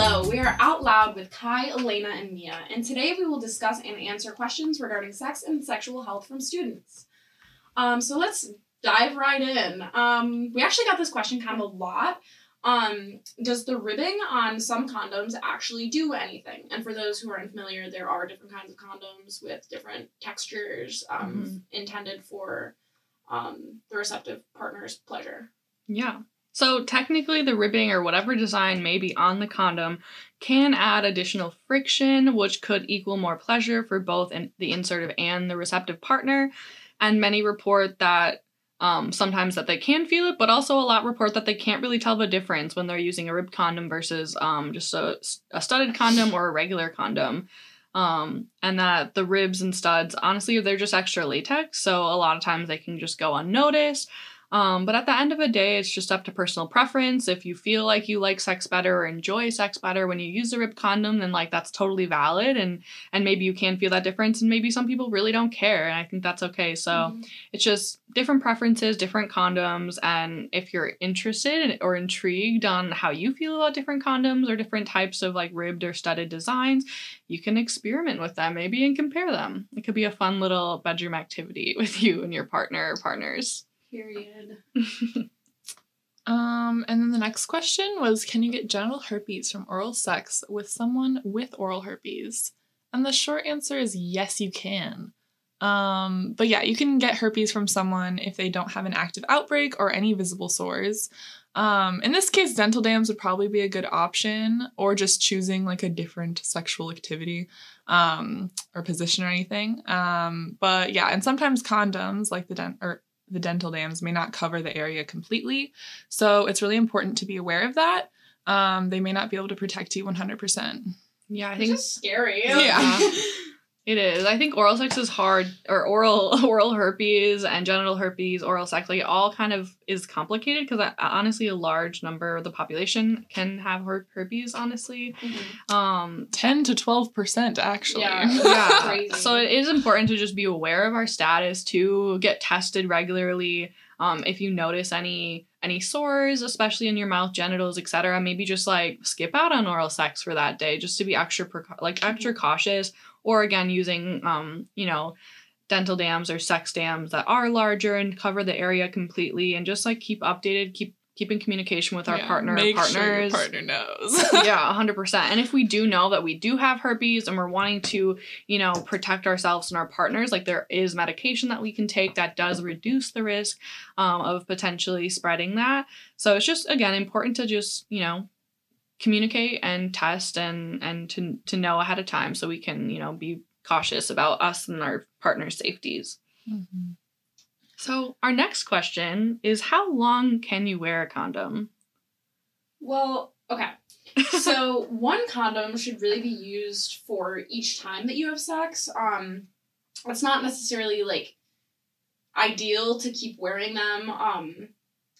Hello, we are Out Loud with Ky, Elena, and Mia, and today we will discuss and answer questions regarding sex and sexual health from students. Um, so let's dive right in. Um, we actually got this question kind of a lot. Um, does the ribbing on some condoms actually do anything? And for those who are unfamiliar, there are different kinds of condoms with different textures um, intended for um, the receptive partner's pleasure. Yeah. So technically, the ribbing or whatever design may be on the condom can add additional friction, which could equal more pleasure for both in the insertive and the receptive partner. And many report that um, sometimes that they can feel it, but also a lot report that they can't really tell the difference when they're using a ribbed condom versus um, just a, a studded condom or a regular condom. Um, and that the ribs and studs, honestly, they're just extra latex, so a lot of times they can just go unnoticed. Um, but at the end of the day, it's just up to personal preference. If you feel like you like sex better or enjoy sex better when you use a ribbed condom, then like that's totally valid, and and maybe you can feel that difference, and maybe some people really don't care, and I think that's okay. So Mhm. it's just different preferences, different condoms, and if you're interested or intrigued on how you feel about different condoms or different types of like ribbed or studded designs, you can experiment with them maybe and compare them. It could be a fun little bedroom activity with you and your partner or partners. Period. Um, and then the next question was Can you get genital herpes from oral sex with someone with oral herpes? And the short answer is yes, you can. Um, but yeah, you can get herpes from someone if they don't have an active outbreak or any visible sores. Um, in this case, dental dams would probably be a good option, or just choosing like a different sexual activity um, or position or anything. Um, but yeah, and sometimes condoms, like the dent or the dental dams, may not cover the area completely. So it's really important to be aware of that. Um, they may not be able to protect you 100%. Yeah, I think just scary. Yeah. it is. I think oral sex is hard, or oral oral herpes and genital herpes, oral sex, like it all kind of is complicated because honestly, a large number of the population can have her- herpes. Honestly, Mhm. um, 10 to 12% actually. Yeah. yeah. So it is important to just be aware of our status, to get tested regularly. Um, if you notice any any sores, especially in your mouth, genitals, etc., maybe just like skip out on oral sex for that day, just to be extra preca- like extra cautious. Or again, using um, you know, dental dams or sex dams that are larger and cover the area completely, and just like keep updated, keep keep in communication with our Yeah, partner or Make partners sure your partner knows. yeah, 100%. And if we do know that we do have herpes and we're wanting to, you know, protect ourselves and our partners, like there is medication that we can take that does reduce the risk um, of potentially spreading that. So it's just, again, important to just, you know, communicate and test and and to to know ahead of time so we can you know be cautious about us and our partners safeties Mhm. so our next question is how long can you wear a condom Well, okay. so one condom should really be used for each time that you have sex. Um, it's not necessarily like ideal to keep wearing them um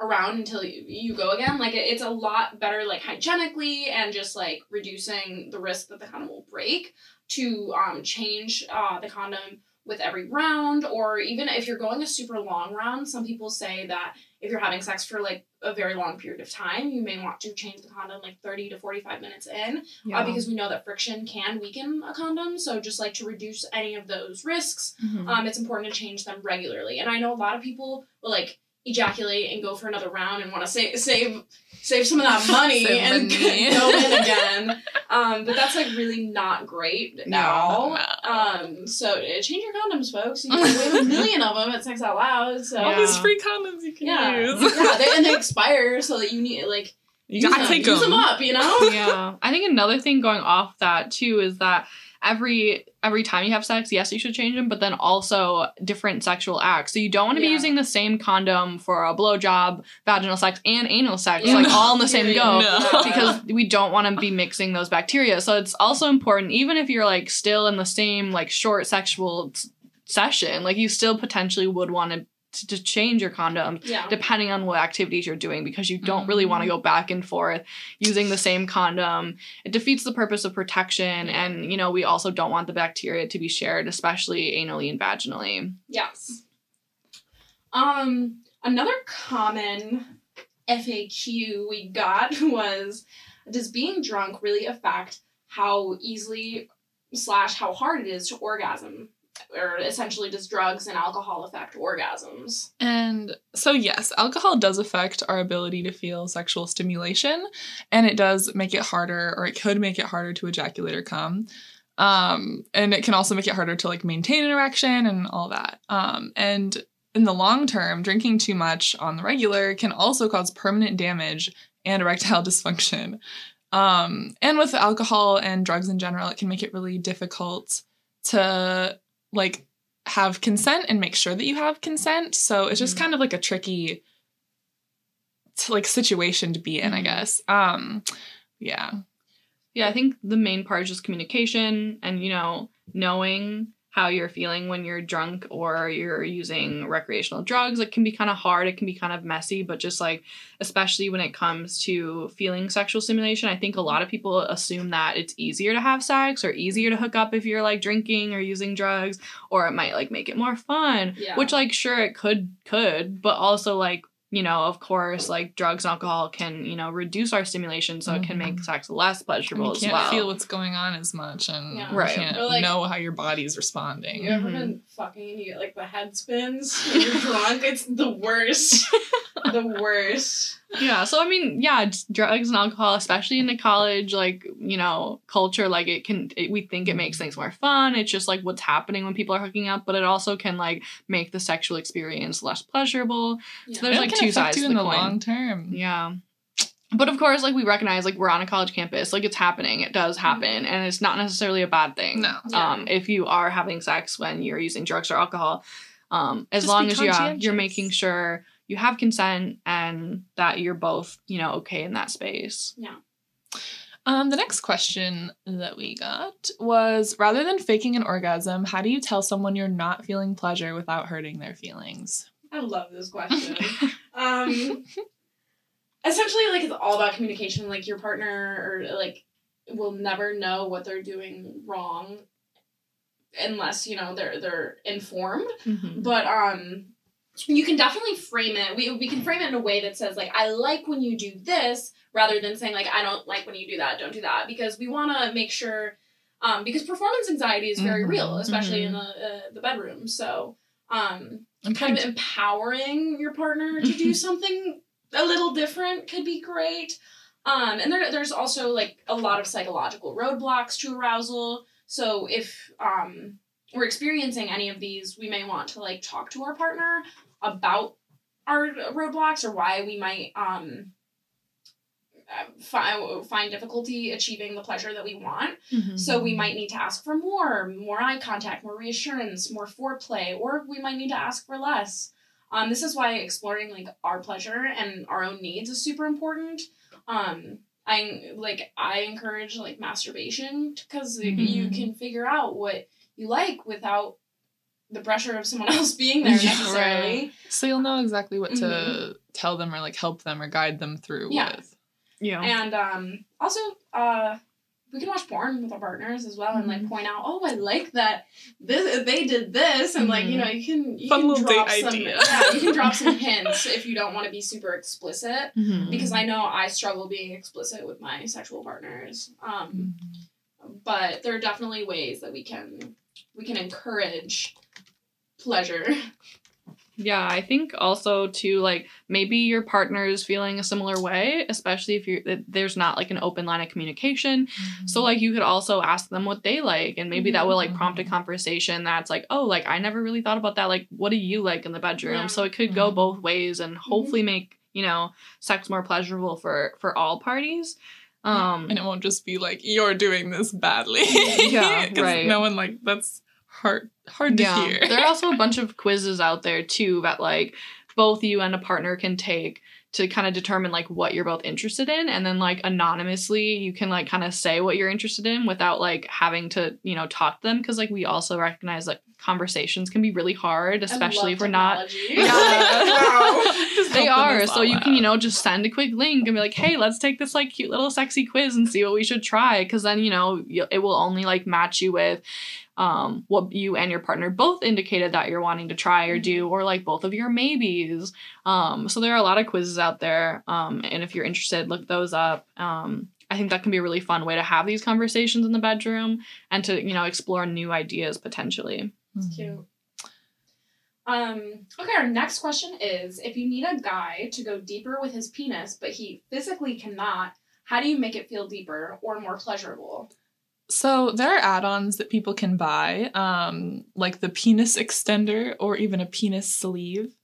around until you, you go again. Like it, it's a lot better like hygienically and just like reducing the risk that the condom will break to um change uh the condom with every round or even if you're going a super long round some people say that if you're having sex for like a very long period of time you may want to change the condom like 30 to 45 minutes in uh, because we know that friction can weaken a condom so just like to reduce any of those risks Mhm. um, it's important to change them regularly and i know a lot of people will like ejaculate and go for another round and want to save save save some of that money and money. go in again um, but that's like really not great at No, all no. um, so uh, change your condoms folks you can we have a million of them at sex out loud so All Yeah. these free condoms you can yeah, use. yeah they, and they expire so that you need like you use gotta them, take use them. them up you know yeah i think another thing going off that too is that every every time you have sex yes you should change them but then also different sexual acts so you don't want to be Yeah. using the same condom for a blowjob vaginal sex and anal sex Yeah. like all in the same go No. because we don't want to be mixing those bacteria so it's also important even if you're like still in the same like short sexual session like you still potentially would want to to change your condom yeah. depending on what activities you're doing because you don't really want to go back and forth using the same condom. It defeats the purpose of protection and you know we also don't want the bacteria to be shared especially anally and vaginally. Yes. Um, another common FAQ we got was does being drunk really affect how easily slash how hard it is to orgasm? Or essentially, does drugs and alcohol affect orgasms? And so, yes, alcohol does affect our ability to feel sexual stimulation, and it does make it harder, or it could make it harder to ejaculate or come. Um, and it can also make it harder to like maintain an erection and all that. Um, and in the long term, drinking too much on the regular can also cause permanent damage and erectile dysfunction. Um, and with alcohol and drugs in general, it can make it really difficult to like have consent and make sure that you have consent. So it's just Mhm. kind of like a tricky like situation to be in, I Mhm. guess. Um yeah. Yeah, I think the main part is just communication and, you know, knowing how you're feeling when you're drunk or you're using recreational drugs. It can be kind of hard, it can be kind of messy, but just like, especially when it comes to feeling sexual stimulation, I think a lot of people assume that it's easier to have sex or easier to hook up if you're like drinking or using drugs, or it might like make it more fun. Yeah. Which, like, sure, it could, could, but also, like, you know, of course, like drugs and alcohol can, you know, reduce our stimulation, so it can make Mhm. sex less And pleasurable you as can't well. feel what's going on as much and Yeah. you Right. can't like- know how your body's responding. You ever Mhm. been fucking and you get like the head spins you're drunk? It's the worst. the worst. Yeah, so I mean, yeah, drugs and alcohol, especially in the college, like you know, culture, like it can. It, we think it makes things more fun. It's just like what's happening when people are hooking up, but it also can like make the sexual experience less pleasurable. Yeah. there's, It like, can two sides to in the the coin. long term. Yeah. But of course, like we recognize, like we're on a college campus, like it's happening. It does happen, and it's not necessarily a bad thing. No. Yeah. Um, if you are having sex when you're using drugs or alcohol, um, as Just long as are, you're making sure you have consent and that you're both, you know, okay in that space. Yeah. Um, the next question that we got was rather than faking an orgasm, how do you tell someone you're not feeling pleasure without hurting their feelings? I love this question. um, essentially, like it's all about communication. Like your partner or like will never know what they're doing wrong unless you know they're they're informed. Mhm. But um, you can definitely frame it. We we can frame it in a way that says like I like when you do this, rather than saying like I don't like when you do that. Don't do that because we want to make sure. Um, because performance anxiety is very Mhm, real, especially in mhm. the uh, the bedroom. So, um, I'm kind of empowering your partner to do something a little different could be great. Um, and there, there's also like a lot of psychological roadblocks to arousal. So if um, we're experiencing any of these, we may want to like talk to our partner about our roadblocks or why we might um, find find difficulty achieving the pleasure that we want. Mhm. So we might need to ask for more, more eye contact, more reassurance, more foreplay, or we might need to ask for less. Um, this is why exploring like our pleasure and our own needs is super important. Um, I like I encourage like masturbation because you Mhm. can figure out what you like without the pressure of someone else being there Yeah, necessarily. so you'll know exactly what to Mhm. tell them or like help them or guide them through Yeah. with. yeah. And um, also, uh, we can watch porn with our partners as well, and like Mhm. point out, oh, I like that this they did this, and like you Mhm. know, you can you Fun can little drop date some idea. yeah, you can drop some hints if you don't want to be super explicit, Mhm. because I know I struggle being explicit with my sexual partners. Um, but there are definitely ways that we can we can encourage pleasure. Yeah, I think also too like maybe your partner is feeling a similar way, especially if you're there's not like an open line of communication. So like you could also ask them what they like, and maybe that will like prompt a Mhm. conversation that's like, oh, like I never really thought about that. Like, what do you like in the bedroom? Yeah. So it could go Mhm. both ways, and hopefully make you know sex more pleasurable for for all parties. Um, and it won't just be like you're doing this badly. yeah, right. No one like that's hard hard to hear. there are also a bunch of quizzes out there too that like both you and a partner can take to kind of determine like what you're both interested in and then like anonymously you can like kind of say what you're interested in without like having to you know talk to them because like we also recognize that conversations can be really hard especially if we're not technology. Yeah. they are. so you can you know just send a quick link and be like hey let's take this like cute little sexy quiz and see what we should try. Because then you know it will only like match you with um what you and your partner both indicated that you're wanting to try or do or like both of your maybes. Um so there are a lot of quizzes out there um and if you're interested look those up. Um I think that can be a really fun way to have these conversations in the bedroom and to, you know, explore new ideas potentially. It's cute. Um, okay, our next question is if you need a guy to go deeper with his penis, but he physically cannot, how do you make it feel deeper or more pleasurable? So there are add-ons that people can buy, um, like the penis extender or even a penis sleeve.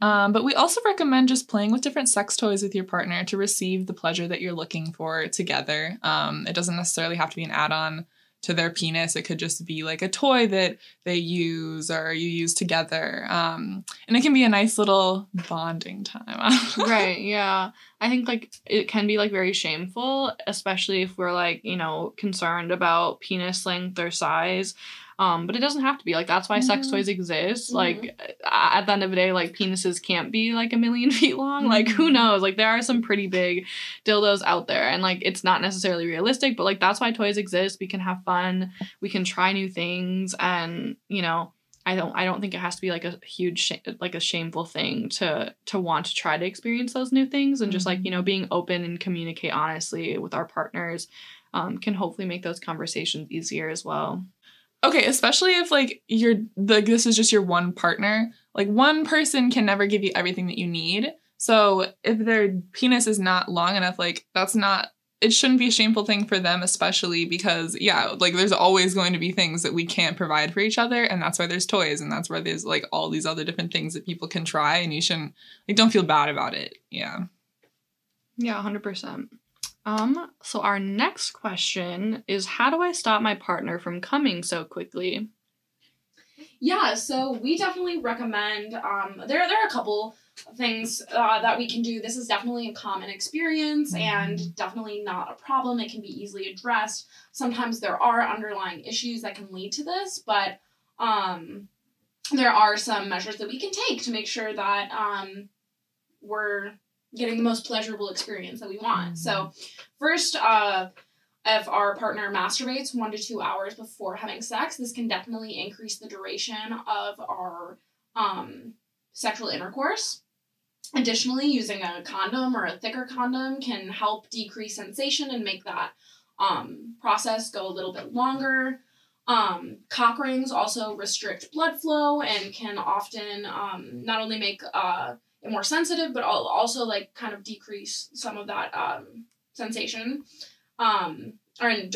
Um, but we also recommend just playing with different sex toys with your partner to receive the pleasure that you're looking for together. Um, it doesn't necessarily have to be an add-on to their penis. It could just be like a toy that they use or you use together. Um, and it can be a nice little bonding time. right, yeah. I think like it can be like very shameful, especially if we're like, you know, concerned about penis length or size. Um, but it doesn't have to be like that's why sex Mhm. toys exist. Mhm. Like at the end of the day, like penises can't be like a million feet long. Like who Mhm. knows? Like there are some pretty big dildos out there, and like it's not necessarily realistic. But like that's why toys exist. We can have fun. We can try new things, and you know. I don't. I don't think it has to be like a huge, sh- like a shameful thing to to want to try to experience those new things, and just like you know, being open and communicate honestly with our partners, um, can hopefully make those conversations easier as well. Okay, especially if like you're the this is just your one partner. Like one person can never give you everything that you need. So if their penis is not long enough, like that's not it shouldn't be a shameful thing for them, especially because yeah, like there's always going to be things that we can't provide for each other, and that's why there's toys, and that's why there's like all these other different things that people can try, and you shouldn't like don't feel bad about it. Yeah. Yeah, hundred percent. Um. So our next question is, how do I stop my partner from coming so quickly? Yeah, so we definitely recommend. Um, there, there are a couple things uh, that we can do. This is definitely a common experience and definitely not a problem. It can be easily addressed. Sometimes there are underlying issues that can lead to this, but um, there are some measures that we can take to make sure that um, we're getting the most pleasurable experience that we want. So, first, uh, if our partner masturbates one to two hours before having sex, this can definitely increase the duration of our um, sexual intercourse. Additionally, using a condom or a thicker condom can help decrease sensation and make that um, process go a little bit longer. Um, cock rings also restrict blood flow and can often um, not only make uh, it more sensitive, but al- also like kind of decrease some of that um, sensation. Um, or in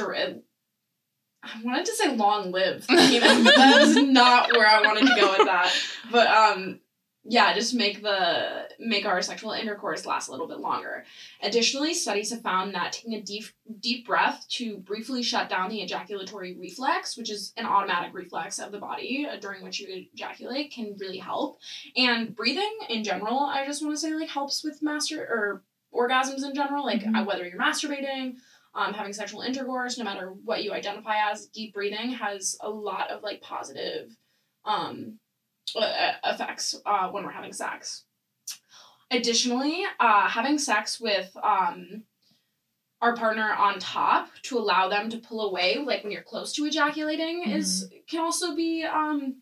I wanted to say long live, you know, that is not where I wanted to go with that. But um, yeah, just make the make our sexual intercourse last a little bit longer. Additionally, studies have found that taking a deep deep breath to briefly shut down the ejaculatory reflex, which is an automatic reflex of the body uh, during which you ejaculate, can really help. And breathing in general, I just want to say like helps with master or orgasms in general, like Mhm. uh, whether you're masturbating, um, having sexual intercourse, no matter what you identify as, deep breathing has a lot of like positive um, uh, effects uh, when we're having sex. Additionally, uh, having sex with um, our partner on top to allow them to pull away, like when you're close to ejaculating, is can also be um,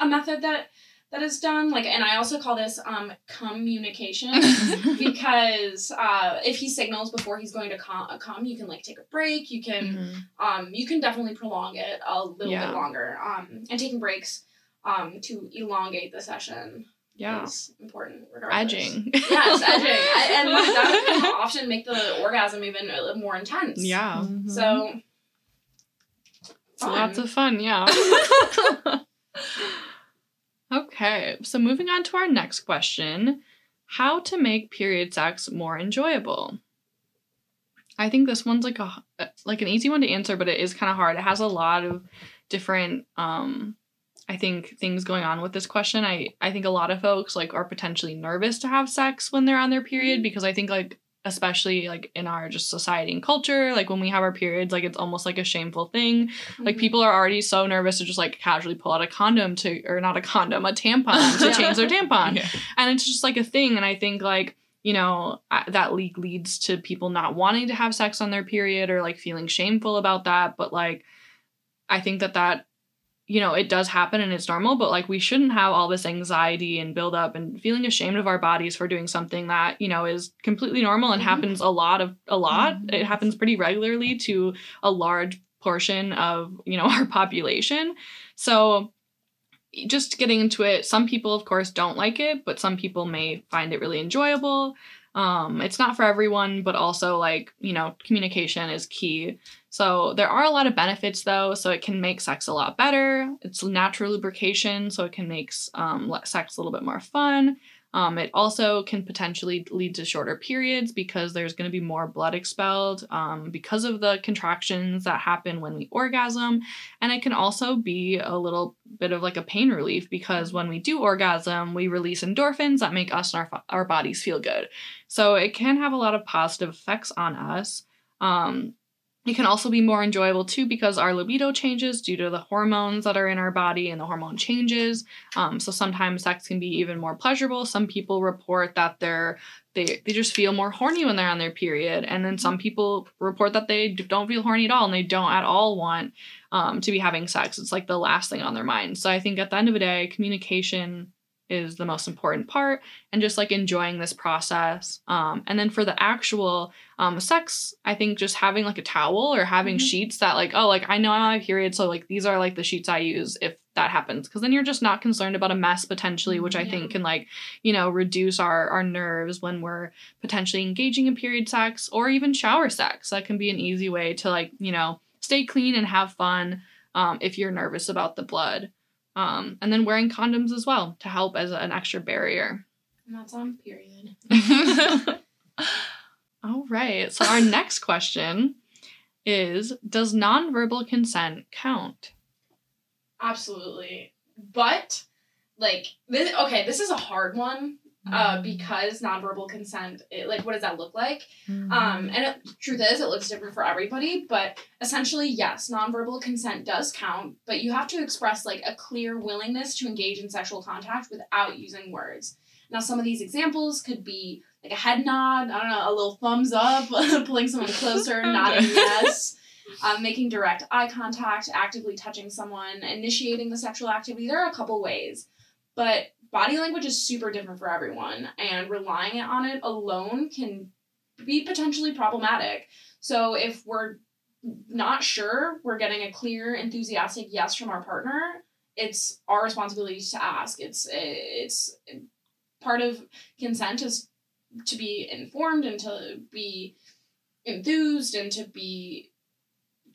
a method that that is done. Like, and I also call this um, communication because uh, if he signals before he's going to com, come, you can like take a break. You can Mhm. um, you can definitely prolong it a little Yeah. bit longer. Um, and taking breaks um, to elongate the session Yeah. is important. Regardless. Edging. Yes, edging, I, and that can often make the orgasm even uh, more intense. Yeah. Mhm. So. So fun. lots of fun, yeah. okay, so moving on to our next question How to make period sex more enjoyable? I think this one's like a like an easy one to answer, but it is kind of hard. It has a lot of different um I think things going on with this question. I I think a lot of folks like are potentially nervous to have sex when they're on their period because I think like especially like in our just society and culture like when we have our periods like it's almost like a shameful thing like Mhm. people are already so nervous to just like casually pull out a condom to or not a condom a tampon to Yeah. change their tampon Yeah. and it's just like a thing and i think like you know that leak leads to people not wanting to have sex on their period or like feeling shameful about that but like i think that that you know, it does happen and it's normal, but like we shouldn't have all this anxiety and build up and feeling ashamed of our bodies for doing something that, you know, is completely normal and Mhm. happens a lot of a lot. Mhm. It happens pretty regularly to a large portion of, you know, our population. So just getting into it, some people of course don't like it, but some people may find it really enjoyable. Um, it's not for everyone, but also like, you know, communication is key. So there are a lot of benefits though. So it can make sex a lot better. It's natural lubrication, so it can make um, sex a little bit more fun. Um, it also can potentially lead to shorter periods because there's going to be more blood expelled um, because of the contractions that happen when we orgasm. And it can also be a little bit of like a pain relief because when we do orgasm, we release endorphins that make us and our, our bodies feel good. So it can have a lot of positive effects on us. Um, it can also be more enjoyable too because our libido changes due to the hormones that are in our body and the hormone changes. Um, so sometimes sex can be even more pleasurable. Some people report that they're they they just feel more horny when they're on their period, and then some people report that they don't feel horny at all and they don't at all want um, to be having sex. It's like the last thing on their mind. So I think at the end of the day, communication is the most important part and just like enjoying this process um, and then for the actual um, sex i think just having like a towel or having Mhm. sheets that like oh like i know i'm on my period so like these are like the sheets i use if that happens because then you're just not concerned about a mess potentially which i Yeah. think can like you know reduce our our nerves when we're potentially engaging in period sex or even shower sex that can be an easy way to like you know stay clean and have fun um, if you're nervous about the blood um, and then wearing condoms as well to help as an extra barrier. And that's on period. All right. So our next question is Does nonverbal consent count? Absolutely. But like this okay, this is a hard one uh because nonverbal consent it, like what does that look like? Mm-hmm. Um and it, truth is it looks different for everybody, but essentially yes, nonverbal consent does count, but you have to express like a clear willingness to engage in sexual contact without using words. Now some of these examples could be like a head nod, I don't know, a little thumbs up, pulling someone closer, nodding yes um, making direct eye contact, actively touching someone, initiating the sexual activity. There are a couple ways, but body language is super different for everyone, and relying on it alone can be potentially problematic. So if we're not sure we're getting a clear, enthusiastic yes from our partner, it's our responsibility to ask. It's it's part of consent is to be informed and to be enthused and to be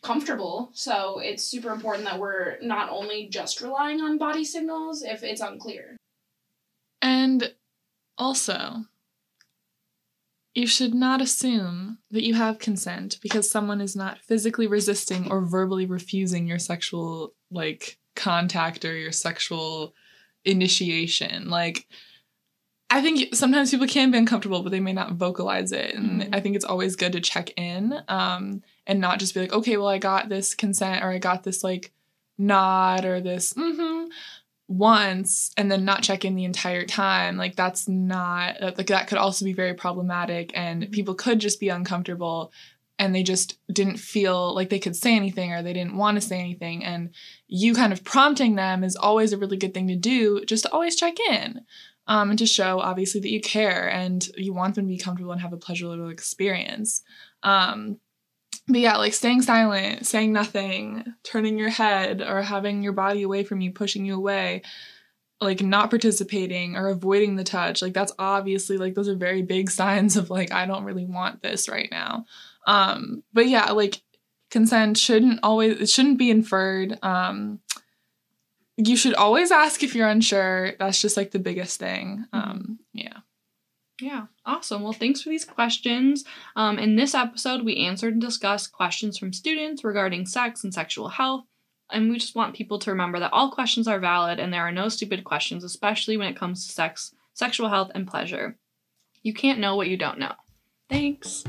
comfortable. So it's super important that we're not only just relying on body signals if it's unclear. And also, you should not assume that you have consent because someone is not physically resisting or verbally refusing your sexual like contact or your sexual initiation. Like I think sometimes people can be uncomfortable, but they may not vocalize it. And Mhm. I think it's always good to check in um, and not just be like, okay, well, I got this consent or I got this like nod or this mm-hmm once and then not check in the entire time. Like that's not like that could also be very problematic and people could just be uncomfortable and they just didn't feel like they could say anything or they didn't want to say anything and you kind of prompting them is always a really good thing to do just to always check in um, and to show obviously that you care and you want them to be comfortable and have a pleasurable experience um, but yeah like staying silent saying nothing turning your head or having your body away from you pushing you away like not participating or avoiding the touch like that's obviously like those are very big signs of like i don't really want this right now. Um but yeah like consent shouldn't always it shouldn't be inferred. Um you should always ask if you're unsure. That's just like the biggest thing. Um yeah. Yeah, awesome. Well, thanks for these questions. Um, in this episode, we answered and discussed questions from students regarding sex and sexual health. And we just want people to remember that all questions are valid and there are no stupid questions, especially when it comes to sex, sexual health, and pleasure. You can't know what you don't know. Thanks.